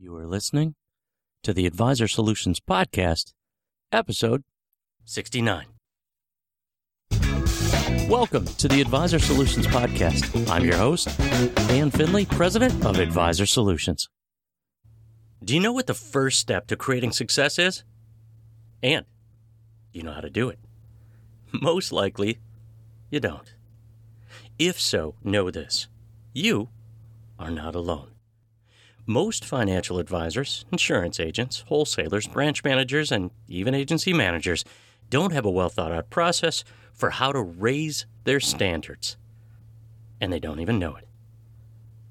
You are listening to the Advisor Solutions Podcast, episode 69. Welcome to the Advisor Solutions Podcast. I'm your host, Dan Finley, President of Advisor Solutions. Do you know what the first step to creating success is? And you know how to do it? Most likely, you don't. If so, know this you are not alone. Most financial advisors, insurance agents, wholesalers, branch managers, and even agency managers don't have a well thought out process for how to raise their standards. And they don't even know it.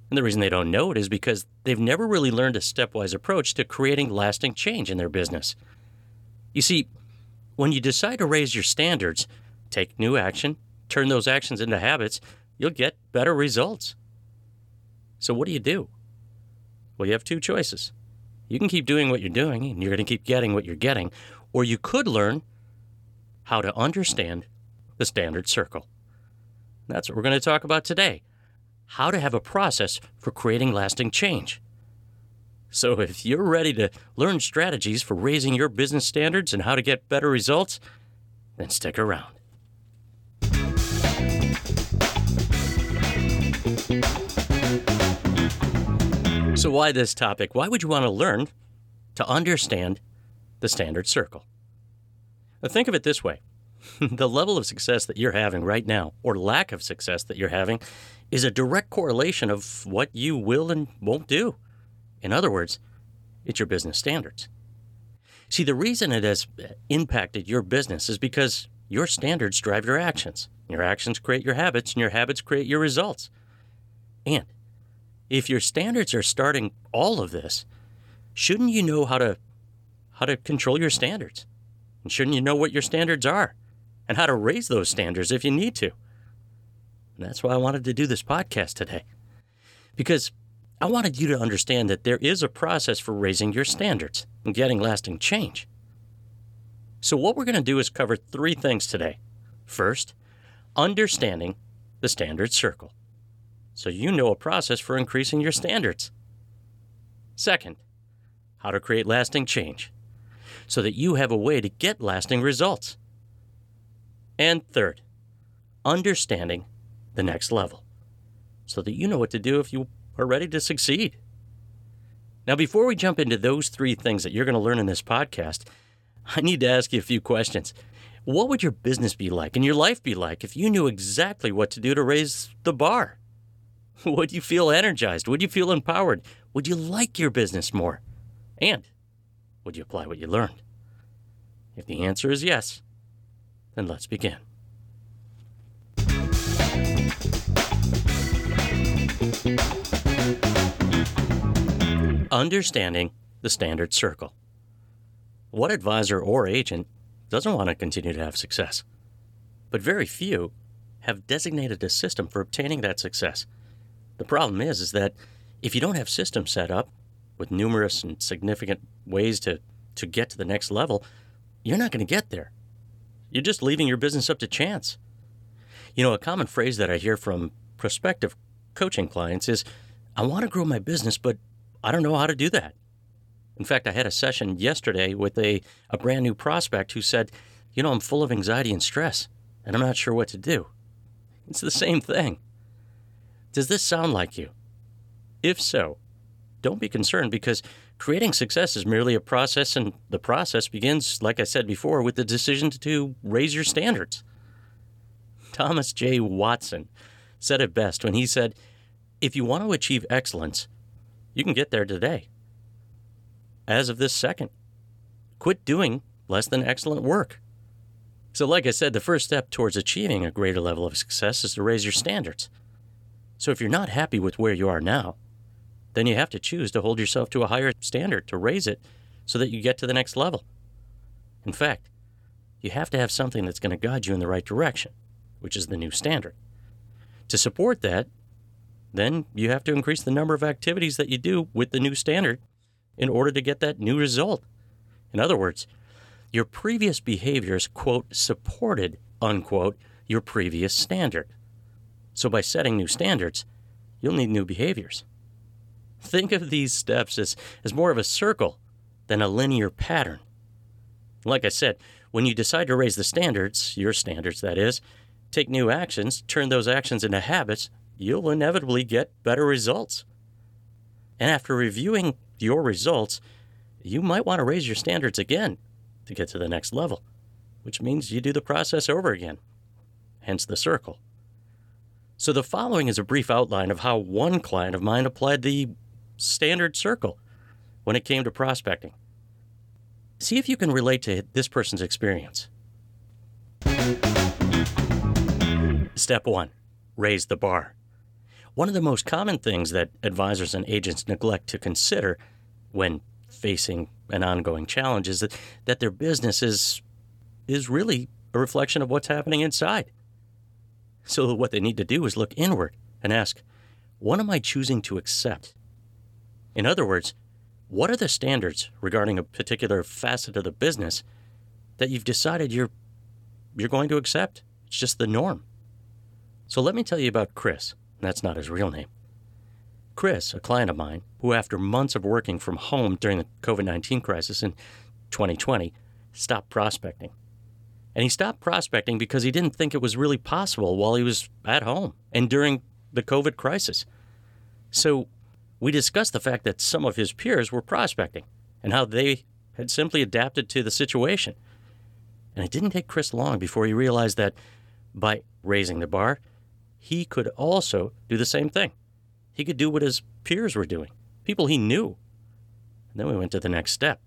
And the reason they don't know it is because they've never really learned a stepwise approach to creating lasting change in their business. You see, when you decide to raise your standards, take new action, turn those actions into habits, you'll get better results. So, what do you do? Well, you have two choices. You can keep doing what you're doing, and you're going to keep getting what you're getting, or you could learn how to understand the standard circle. That's what we're going to talk about today how to have a process for creating lasting change. So, if you're ready to learn strategies for raising your business standards and how to get better results, then stick around. Hmm. So, why this topic? Why would you want to learn to understand the standard circle? Now, think of it this way the level of success that you're having right now, or lack of success that you're having, is a direct correlation of what you will and won't do. In other words, it's your business standards. See, the reason it has impacted your business is because your standards drive your actions. Your actions create your habits, and your habits create your results. And if your standards are starting all of this, shouldn't you know how to how to control your standards? And shouldn't you know what your standards are and how to raise those standards if you need to? And that's why I wanted to do this podcast today. Because I wanted you to understand that there is a process for raising your standards and getting lasting change. So, what we're going to do is cover three things today. First, understanding the standard circle so you know a process for increasing your standards. Second, how to create lasting change so that you have a way to get lasting results. And third, understanding the next level so that you know what to do if you are ready to succeed. Now, before we jump into those three things that you're going to learn in this podcast, I need to ask you a few questions. What would your business be like and your life be like if you knew exactly what to do to raise the bar? Would you feel energized? Would you feel empowered? Would you like your business more? And would you apply what you learned? If the answer is yes, then let's begin. Understanding the standard circle. What advisor or agent doesn't want to continue to have success? But very few have designated a system for obtaining that success. The problem is, is that if you don't have systems set up with numerous and significant ways to, to get to the next level, you're not going to get there. You're just leaving your business up to chance. You know, a common phrase that I hear from prospective coaching clients is, I want to grow my business, but I don't know how to do that. In fact, I had a session yesterday with a, a brand new prospect who said, You know, I'm full of anxiety and stress, and I'm not sure what to do. It's the same thing. Does this sound like you? If so, don't be concerned because creating success is merely a process, and the process begins, like I said before, with the decision to raise your standards. Thomas J. Watson said it best when he said, If you want to achieve excellence, you can get there today. As of this second, quit doing less than excellent work. So, like I said, the first step towards achieving a greater level of success is to raise your standards. So if you're not happy with where you are now, then you have to choose to hold yourself to a higher standard, to raise it so that you get to the next level. In fact, you have to have something that's going to guide you in the right direction, which is the new standard. To support that, then you have to increase the number of activities that you do with the new standard in order to get that new result. In other words, your previous behaviors, quote, supported, unquote, your previous standard. So by setting new standards, you'll need new behaviors. Think of these steps as, as more of a circle than a linear pattern. Like I said, when you decide to raise the standards, your standards that is, take new actions, turn those actions into habits, you'll inevitably get better results. And after reviewing your results, you might want to raise your standards again to get to the next level, which means you do the process over again, hence the circle. So, the following is a brief outline of how one client of mine applied the standard circle when it came to prospecting. See if you can relate to this person's experience. Step one raise the bar. One of the most common things that advisors and agents neglect to consider when facing an ongoing challenge is that, that their business is, is really a reflection of what's happening inside. So, what they need to do is look inward and ask, what am I choosing to accept? In other words, what are the standards regarding a particular facet of the business that you've decided you're, you're going to accept? It's just the norm. So, let me tell you about Chris. That's not his real name. Chris, a client of mine, who after months of working from home during the COVID 19 crisis in 2020, stopped prospecting. And he stopped prospecting because he didn't think it was really possible while he was at home and during the COVID crisis. So we discussed the fact that some of his peers were prospecting and how they had simply adapted to the situation. And it didn't take Chris long before he realized that by raising the bar, he could also do the same thing. He could do what his peers were doing, people he knew. And then we went to the next step.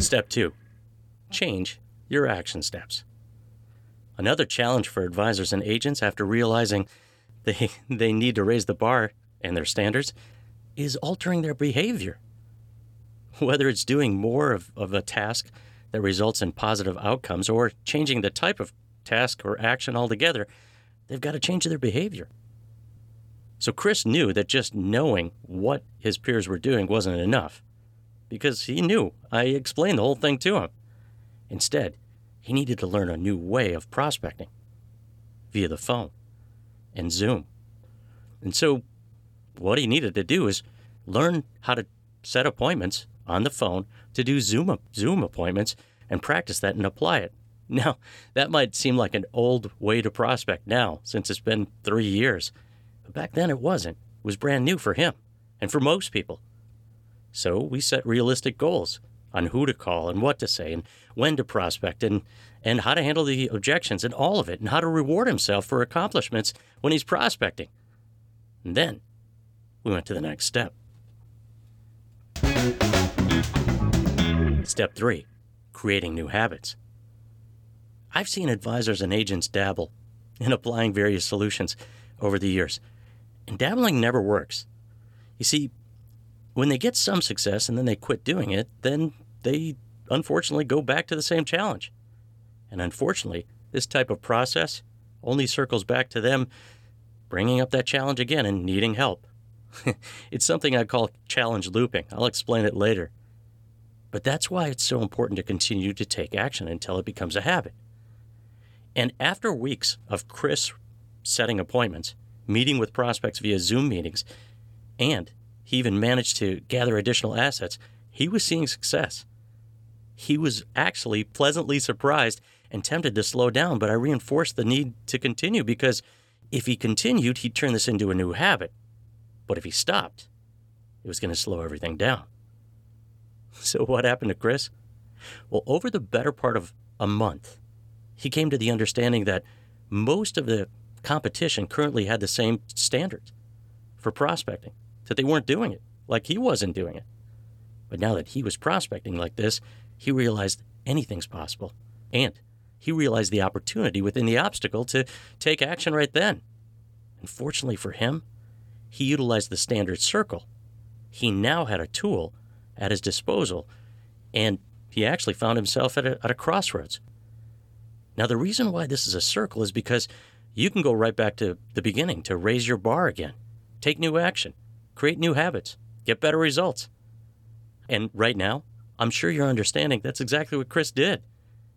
Mm-hmm. Step two change your action steps. Another challenge for advisors and agents after realizing they, they need to raise the bar and their standards is altering their behavior. Whether it's doing more of, of a task that results in positive outcomes or changing the type of task or action altogether, they've got to change their behavior. So Chris knew that just knowing what his peers were doing wasn't enough because he knew I explained the whole thing to him. Instead, he needed to learn a new way of prospecting via the phone and Zoom. And so, what he needed to do is learn how to set appointments on the phone to do Zoom, Zoom appointments and practice that and apply it. Now, that might seem like an old way to prospect now, since it's been three years. But back then it wasn't. It was brand new for him and for most people. So we set realistic goals on who to call and what to say and when to prospect and, and how to handle the objections and all of it and how to reward himself for accomplishments when he's prospecting. And then we went to the next step. Step three creating new habits. I've seen advisors and agents dabble in applying various solutions over the years, and dabbling never works. You see, when they get some success and then they quit doing it, then they unfortunately go back to the same challenge. And unfortunately, this type of process only circles back to them bringing up that challenge again and needing help. it's something I call challenge looping. I'll explain it later. But that's why it's so important to continue to take action until it becomes a habit. And after weeks of Chris setting appointments, meeting with prospects via Zoom meetings, and he even managed to gather additional assets, he was seeing success. He was actually pleasantly surprised and tempted to slow down, but I reinforced the need to continue because if he continued, he'd turn this into a new habit. But if he stopped, it was going to slow everything down. So, what happened to Chris? Well, over the better part of a month, he came to the understanding that most of the competition currently had the same standards for prospecting, that they weren't doing it like he wasn't doing it. But now that he was prospecting like this, he realized anything's possible. And he realized the opportunity within the obstacle to take action right then. And fortunately for him, he utilized the standard circle. He now had a tool at his disposal, and he actually found himself at a, at a crossroads. Now, the reason why this is a circle is because you can go right back to the beginning to raise your bar again, take new action, create new habits, get better results. And right now, I'm sure you're understanding that's exactly what Chris did.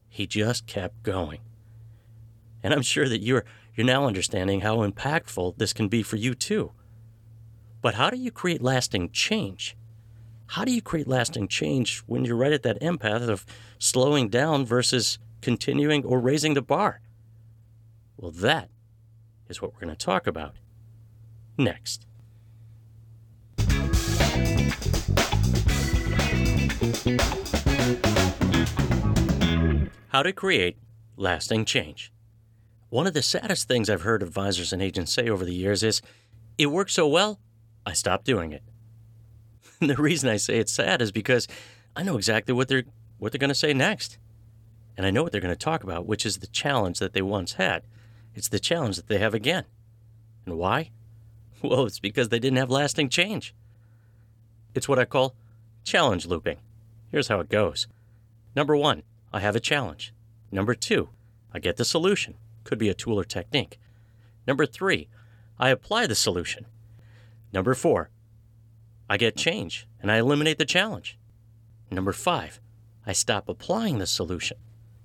He just kept going. And I'm sure that you're you're now understanding how impactful this can be for you too. But how do you create lasting change? How do you create lasting change when you're right at that empath of slowing down versus continuing or raising the bar? Well, that is what we're going to talk about next. How to create lasting change. One of the saddest things I've heard advisors and agents say over the years is, It worked so well, I stopped doing it. And the reason I say it's sad is because I know exactly what they're what they're going to say next. And I know what they're going to talk about, which is the challenge that they once had. It's the challenge that they have again. And why? Well, it's because they didn't have lasting change. It's what I call challenge looping. Here's how it goes. Number 1, I have a challenge. Number 2, I get the solution. Could be a tool or technique. Number 3, I apply the solution. Number 4, I get change and I eliminate the challenge. Number 5, I stop applying the solution.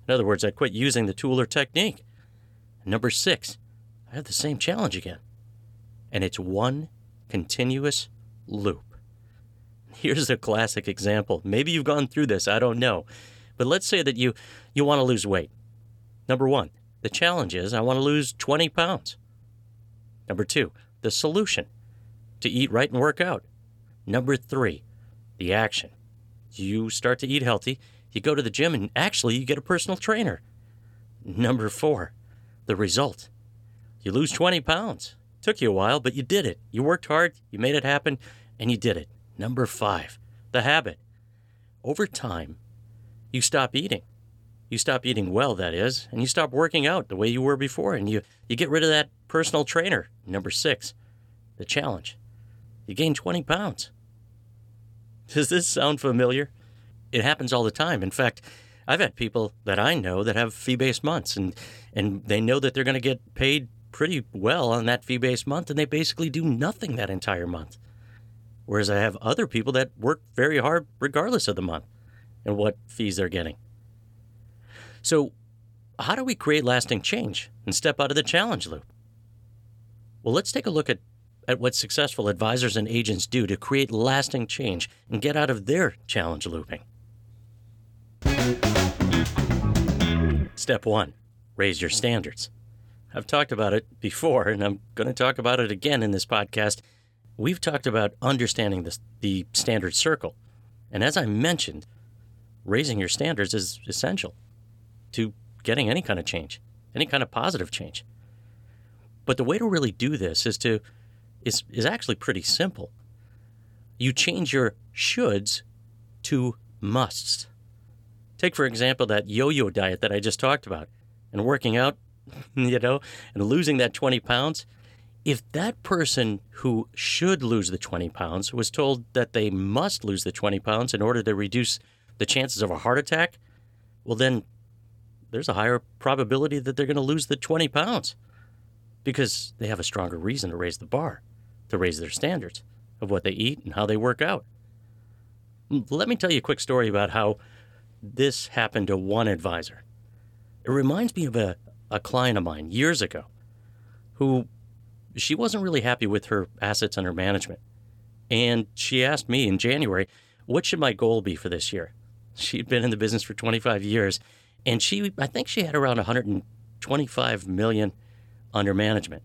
In other words, I quit using the tool or technique. Number six, I have the same challenge again. And it's one continuous loop. Here's a classic example. Maybe you've gone through this, I don't know. But let's say that you, you want to lose weight. Number one, the challenge is I want to lose 20 pounds. Number two, the solution to eat right and work out. Number three, the action. You start to eat healthy, you go to the gym, and actually you get a personal trainer. Number four, the result. You lose 20 pounds. Took you a while, but you did it. You worked hard, you made it happen, and you did it. Number five, the habit. Over time, you stop eating. You stop eating well, that is, and you stop working out the way you were before, and you, you get rid of that personal trainer. Number six, the challenge. You gain 20 pounds. Does this sound familiar? It happens all the time. In fact, I've had people that I know that have fee based months and, and they know that they're going to get paid pretty well on that fee based month and they basically do nothing that entire month. Whereas I have other people that work very hard regardless of the month and what fees they're getting. So, how do we create lasting change and step out of the challenge loop? Well, let's take a look at, at what successful advisors and agents do to create lasting change and get out of their challenge looping. Step one raise your standards. I've talked about it before, and I'm going to talk about it again in this podcast. We've talked about understanding the, the standard circle. And as I mentioned, raising your standards is essential to getting any kind of change, any kind of positive change. But the way to really do this is to is, is actually pretty simple. You change your shoulds to musts. Take, for example, that yo yo diet that I just talked about and working out, you know, and losing that 20 pounds. If that person who should lose the 20 pounds was told that they must lose the 20 pounds in order to reduce the chances of a heart attack, well, then there's a higher probability that they're going to lose the 20 pounds because they have a stronger reason to raise the bar, to raise their standards of what they eat and how they work out. Let me tell you a quick story about how this happened to one advisor. It reminds me of a, a client of mine years ago who she wasn't really happy with her assets under management. And she asked me in January, what should my goal be for this year? She'd been in the business for 25 years and she I think she had around 125 million under management.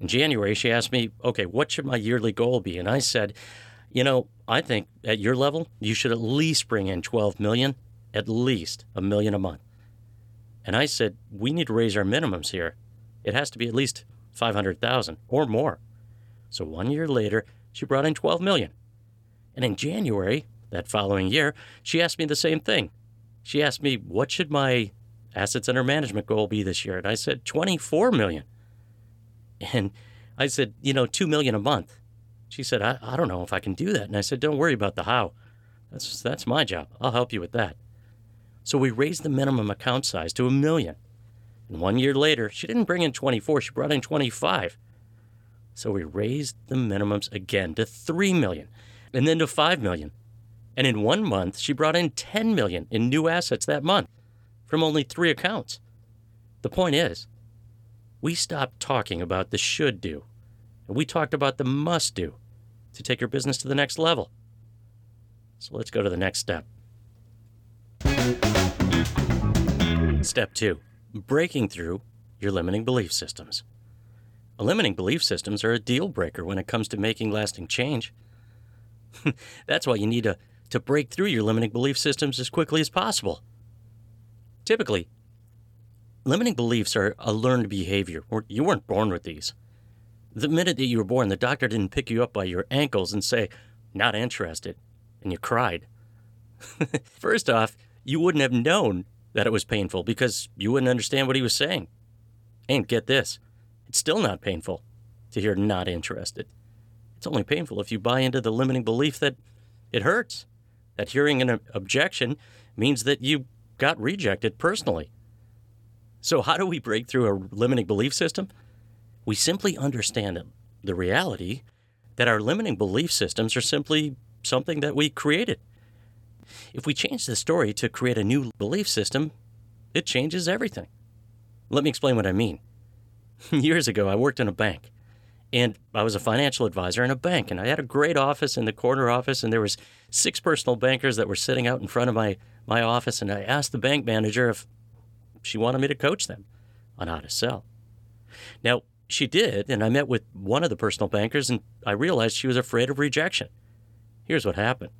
In January she asked me, "Okay, what should my yearly goal be?" And I said, "You know, I think at your level, you should at least bring in 12 million at least a million a month. And I said, we need to raise our minimums here. It has to be at least 500,000 or more. So one year later, she brought in 12 million. And in January, that following year, she asked me the same thing. She asked me, what should my assets under management goal be this year? And I said, 24 million. And I said, you know, 2 million a month. She said, I, I don't know if I can do that. And I said, don't worry about the how. That's, that's my job. I'll help you with that. So we raised the minimum account size to a million. And one year later, she didn't bring in 24, she brought in 25. So we raised the minimums again to 3 million and then to 5 million. And in one month, she brought in 10 million in new assets that month from only three accounts. The point is, we stopped talking about the should do, and we talked about the must do to take your business to the next level. So let's go to the next step. Step two breaking through your limiting belief systems. Limiting belief systems are a deal breaker when it comes to making lasting change. That's why you need to, to break through your limiting belief systems as quickly as possible. Typically, limiting beliefs are a learned behavior. You weren't born with these. The minute that you were born, the doctor didn't pick you up by your ankles and say, not interested, and you cried. First off, you wouldn't have known that it was painful because you wouldn't understand what he was saying. And get this it's still not painful to hear not interested. It's only painful if you buy into the limiting belief that it hurts, that hearing an objection means that you got rejected personally. So, how do we break through a limiting belief system? We simply understand the reality that our limiting belief systems are simply something that we created. If we change the story to create a new belief system, it changes everything. Let me explain what I mean. Years ago, I worked in a bank, and I was a financial advisor in a bank, and I had a great office in the corner office, and there was six personal bankers that were sitting out in front of my, my office, and I asked the bank manager if she wanted me to coach them on how to sell. Now, she did, and I met with one of the personal bankers, and I realized she was afraid of rejection. Here's what happened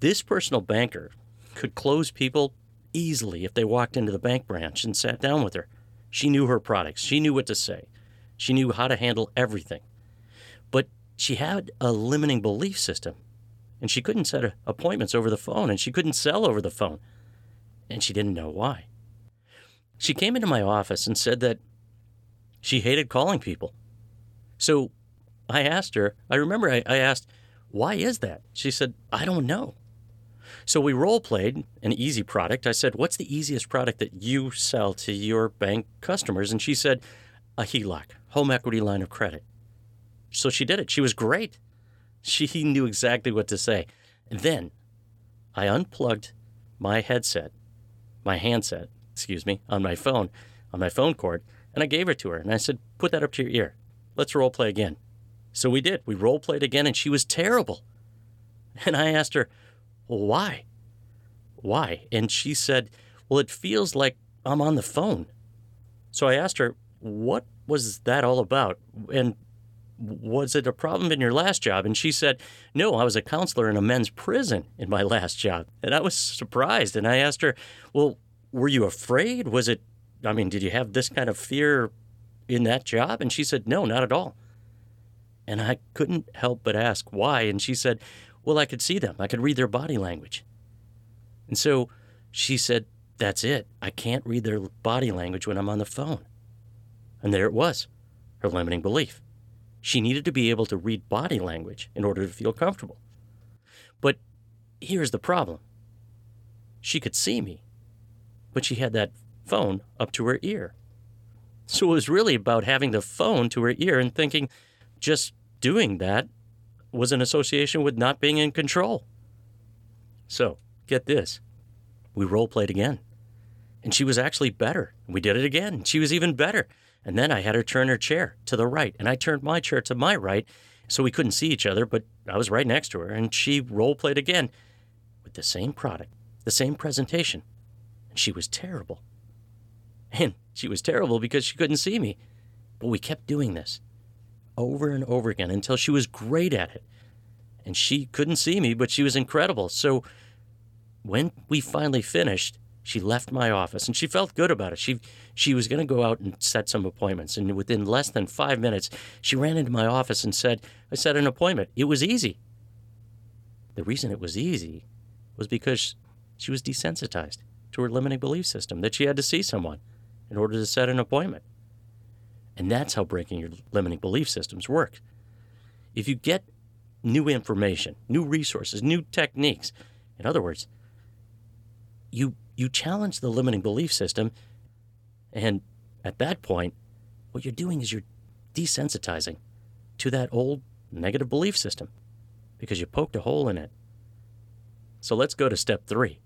this personal banker could close people easily if they walked into the bank branch and sat down with her. She knew her products, she knew what to say, she knew how to handle everything. But she had a limiting belief system, and she couldn't set appointments over the phone, and she couldn't sell over the phone, and she didn't know why. She came into my office and said that she hated calling people. So I asked her, I remember I, I asked, why is that? She said, I don't know. So we role played an easy product. I said, What's the easiest product that you sell to your bank customers? And she said, A HELOC, home equity line of credit. So she did it. She was great. She knew exactly what to say. Then I unplugged my headset, my handset, excuse me, on my phone, on my phone cord, and I gave it to her. And I said, Put that up to your ear. Let's role play again. So we did. We role played again, and she was terrible. And I asked her, well, why? Why? And she said, Well, it feels like I'm on the phone. So I asked her, What was that all about? And was it a problem in your last job? And she said, No, I was a counselor in a men's prison in my last job. And I was surprised. And I asked her, Well, were you afraid? Was it, I mean, did you have this kind of fear in that job? And she said, No, not at all. And I couldn't help but ask why. And she said, well, I could see them, I could read their body language. And so she said, That's it. I can't read their body language when I'm on the phone. And there it was, her limiting belief. She needed to be able to read body language in order to feel comfortable. But here's the problem she could see me, but she had that phone up to her ear. So it was really about having the phone to her ear and thinking just doing that was an association with not being in control. So, get this we role played again. And she was actually better. We did it again. She was even better. And then I had her turn her chair to the right, and I turned my chair to my right, so we couldn't see each other, but I was right next to her, and she role played again with the same product, the same presentation. And she was terrible. And she was terrible because she couldn't see me. But we kept doing this over and over again until she was great at it. And she couldn't see me, but she was incredible. So when we finally finished, she left my office and she felt good about it. She she was going to go out and set some appointments and within less than 5 minutes, she ran into my office and said, "I set an appointment. It was easy." The reason it was easy was because she was desensitized to her limiting belief system that she had to see someone in order to set an appointment. And that's how breaking your limiting belief systems work. If you get new information, new resources, new techniques, in other words, you you challenge the limiting belief system and at that point what you're doing is you're desensitizing to that old negative belief system because you poked a hole in it. So let's go to step 3.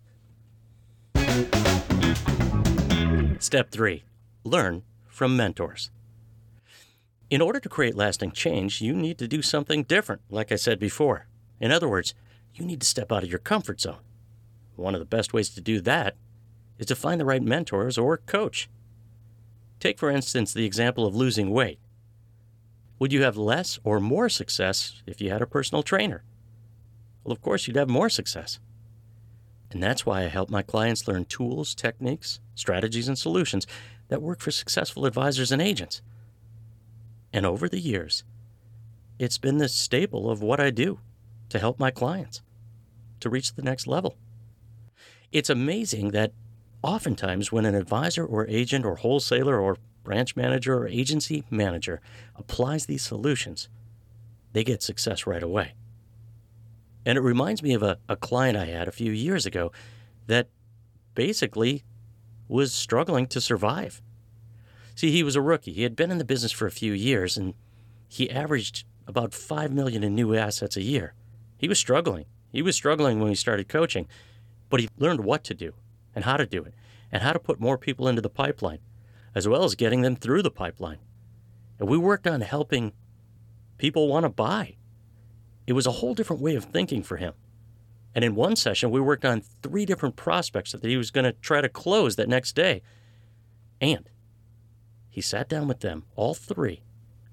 Step 3. Learn from mentors. In order to create lasting change, you need to do something different, like I said before. In other words, you need to step out of your comfort zone. One of the best ways to do that is to find the right mentors or coach. Take, for instance, the example of losing weight. Would you have less or more success if you had a personal trainer? Well, of course, you'd have more success. And that's why I help my clients learn tools, techniques, strategies, and solutions that work for successful advisors and agents. And over the years, it's been the staple of what I do to help my clients to reach the next level. It's amazing that oftentimes when an advisor or agent or wholesaler or branch manager or agency manager applies these solutions, they get success right away. And it reminds me of a, a client I had a few years ago that basically was struggling to survive. See, he was a rookie. He had been in the business for a few years and he averaged about 5 million in new assets a year. He was struggling. He was struggling when he started coaching, but he learned what to do and how to do it and how to put more people into the pipeline, as well as getting them through the pipeline. And we worked on helping people want to buy. It was a whole different way of thinking for him. And in one session, we worked on three different prospects that he was going to try to close that next day. And he sat down with them, all three,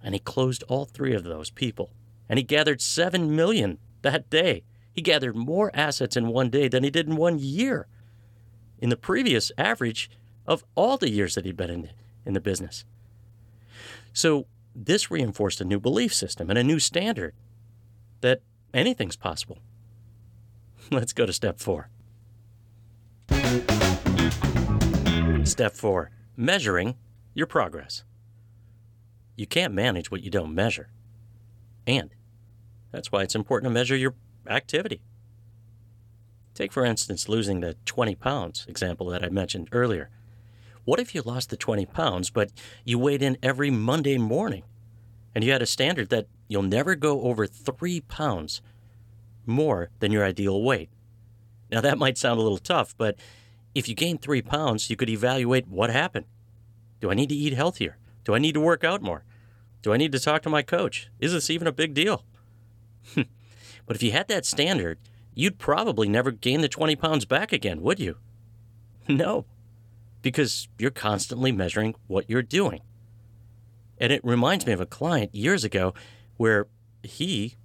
and he closed all three of those people. And he gathered 7 million that day. He gathered more assets in one day than he did in one year in the previous average of all the years that he'd been in, in the business. So this reinforced a new belief system and a new standard that anything's possible. Let's go to step four. Step four measuring your progress. You can't manage what you don't measure. And that's why it's important to measure your activity. Take, for instance, losing the 20 pounds example that I mentioned earlier. What if you lost the 20 pounds, but you weighed in every Monday morning and you had a standard that you'll never go over three pounds more than your ideal weight? Now, that might sound a little tough, but if you gain three pounds, you could evaluate what happened. Do I need to eat healthier? Do I need to work out more? Do I need to talk to my coach? Is this even a big deal? but if you had that standard, you'd probably never gain the 20 pounds back again, would you? No, because you're constantly measuring what you're doing. And it reminds me of a client years ago where he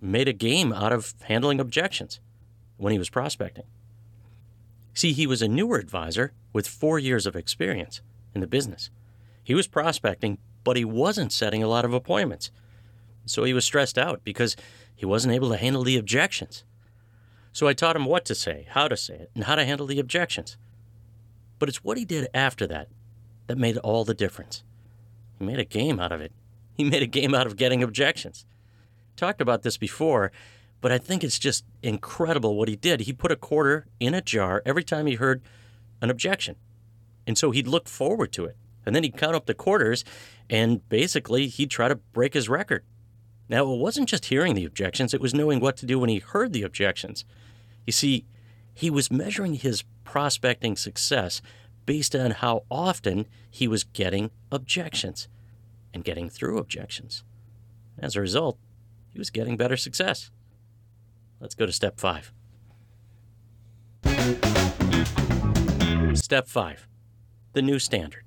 made a game out of handling objections when he was prospecting. See, he was a newer advisor with four years of experience in the business. He was prospecting, but he wasn't setting a lot of appointments. So he was stressed out because he wasn't able to handle the objections. So I taught him what to say, how to say it, and how to handle the objections. But it's what he did after that that made all the difference. He made a game out of it. He made a game out of getting objections. Talked about this before, but I think it's just incredible what he did. He put a quarter in a jar every time he heard an objection. And so he'd look forward to it. And then he'd count up the quarters, and basically he'd try to break his record. Now, it wasn't just hearing the objections, it was knowing what to do when he heard the objections. You see, he was measuring his prospecting success based on how often he was getting objections and getting through objections. As a result, he was getting better success. Let's go to step five. Step five the new standard.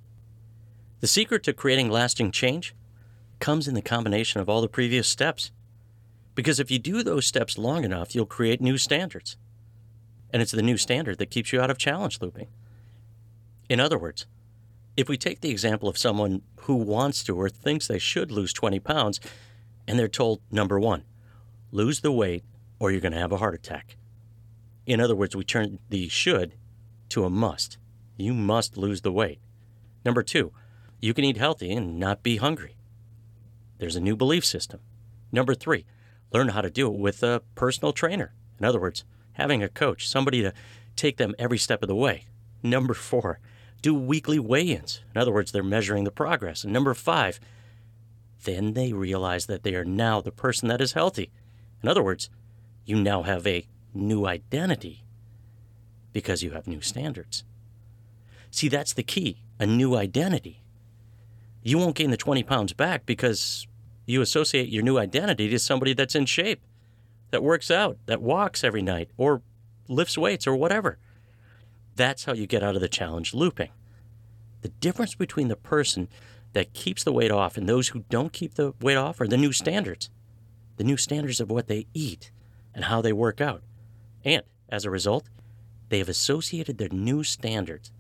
The secret to creating lasting change comes in the combination of all the previous steps. Because if you do those steps long enough, you'll create new standards. And it's the new standard that keeps you out of challenge looping. In other words, if we take the example of someone who wants to or thinks they should lose 20 pounds, and they're told, number one, lose the weight or you're going to have a heart attack. In other words, we turn the should to a must. You must lose the weight. Number two, you can eat healthy and not be hungry. There's a new belief system. Number three, learn how to do it with a personal trainer. In other words, having a coach, somebody to take them every step of the way. Number four, do weekly weigh ins. In other words, they're measuring the progress. And number five, then they realize that they are now the person that is healthy. In other words, you now have a new identity because you have new standards. See, that's the key a new identity. you won't gain the 20 pounds back because you associate your new identity to somebody that's in shape, that works out, that walks every night, or lifts weights, or whatever. That's how you get out of the challenge looping. The difference between the person that keeps the weight off and those who don't keep the weight off are the new standards. The new standards of what they eat and how they work out. And as a result, they have associated their new standards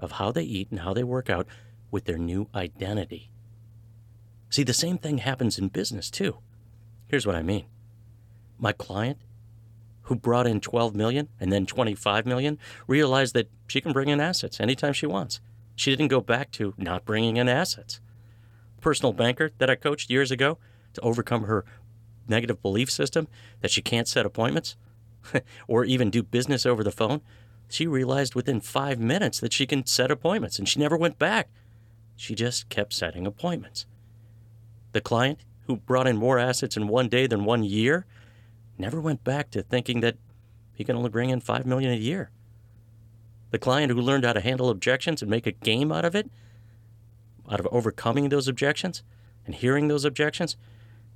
of how they eat and how they work out with their new identity. See, the same thing happens in business too. Here's what I mean. My client who brought in 12 million and then 25 million realized that she can bring in assets anytime she wants. She didn't go back to not bringing in assets. Personal banker that I coached years ago to overcome her negative belief system that she can't set appointments or even do business over the phone, she realized within five minutes that she can set appointments and she never went back. She just kept setting appointments. The client who brought in more assets in one day than one year never went back to thinking that he can only bring in 5 million a year. The client who learned how to handle objections and make a game out of it, out of overcoming those objections and hearing those objections,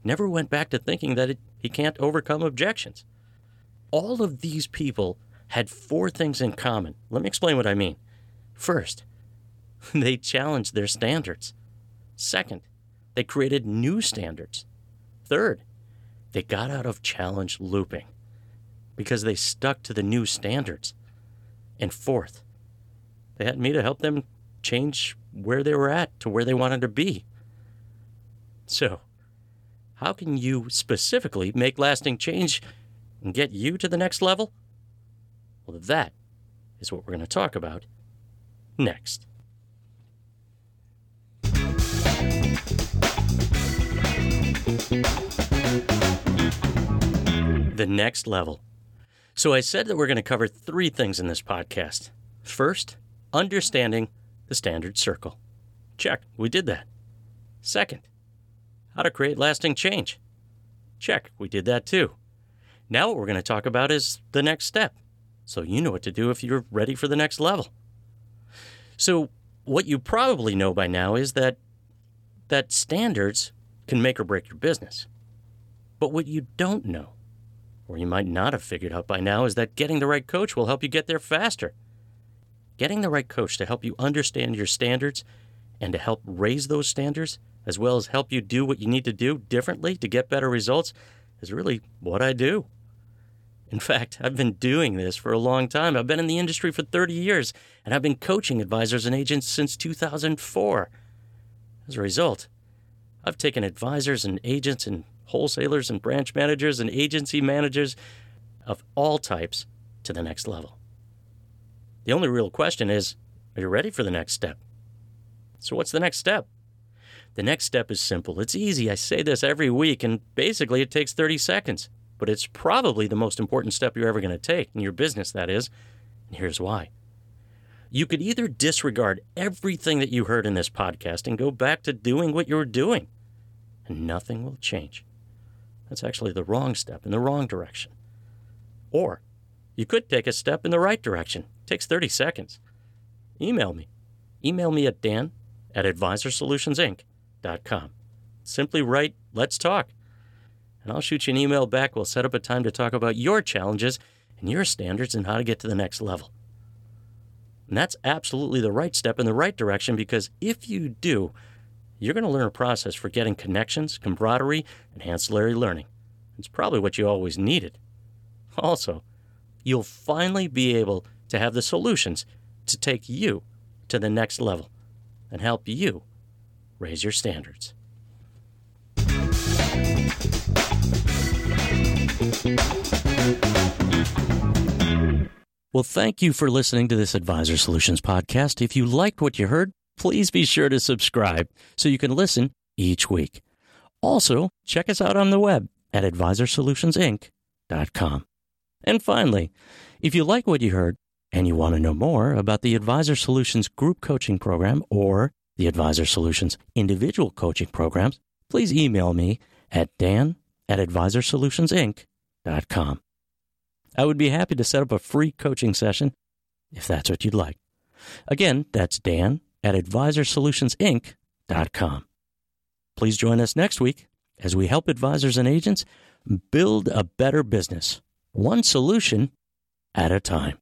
never went back to thinking that it, he can't overcome objections. All of these people had four things in common. Let me explain what I mean. First, they challenged their standards. Second, they created new standards. Third, they got out of challenge looping because they stuck to the new standards. And fourth, they had me to help them change where they were at to where they wanted to be. So, how can you specifically make lasting change and get you to the next level? Well, that is what we're going to talk about next. The next level. So, I said that we're going to cover three things in this podcast. First, understanding the standard circle. Check, we did that. Second, how to create lasting change. Check, we did that too. Now, what we're going to talk about is the next step. So, you know what to do if you're ready for the next level. So, what you probably know by now is that that standards can make or break your business. But what you don't know, or you might not have figured out by now, is that getting the right coach will help you get there faster. Getting the right coach to help you understand your standards and to help raise those standards, as well as help you do what you need to do differently to get better results, is really what I do. In fact, I've been doing this for a long time. I've been in the industry for 30 years, and I've been coaching advisors and agents since 2004. As a result, I've taken advisors and agents and wholesalers and branch managers and agency managers of all types to the next level. The only real question is are you ready for the next step? So, what's the next step? The next step is simple. It's easy. I say this every week, and basically it takes 30 seconds. But it's probably the most important step you're ever going to take in your business, that is. And here's why. You could either disregard everything that you heard in this podcast and go back to doing what you were doing, and nothing will change. That's actually the wrong step in the wrong direction. Or you could take a step in the right direction. It takes 30 seconds. Email me. Email me at dan at advisorsolutionsinc.com. Simply write, let's talk. And I'll shoot you an email back. We'll set up a time to talk about your challenges and your standards and how to get to the next level. And that's absolutely the right step in the right direction because if you do, you're going to learn a process for getting connections, camaraderie, and ancillary learning. It's probably what you always needed. Also, you'll finally be able to have the solutions to take you to the next level and help you raise your standards. Well, thank you for listening to this Advisor Solutions podcast. If you liked what you heard, please be sure to subscribe so you can listen each week. Also, check us out on the web at advisorsolutionsinc.com. And finally, if you like what you heard and you want to know more about the Advisor Solutions group coaching program or the Advisor Solutions individual coaching programs, please email me at dan at advisorsolutionsinc.com. I would be happy to set up a free coaching session if that's what you'd like. Again, that's dan at advisorsolutionsinc.com. Please join us next week as we help advisors and agents build a better business, one solution at a time.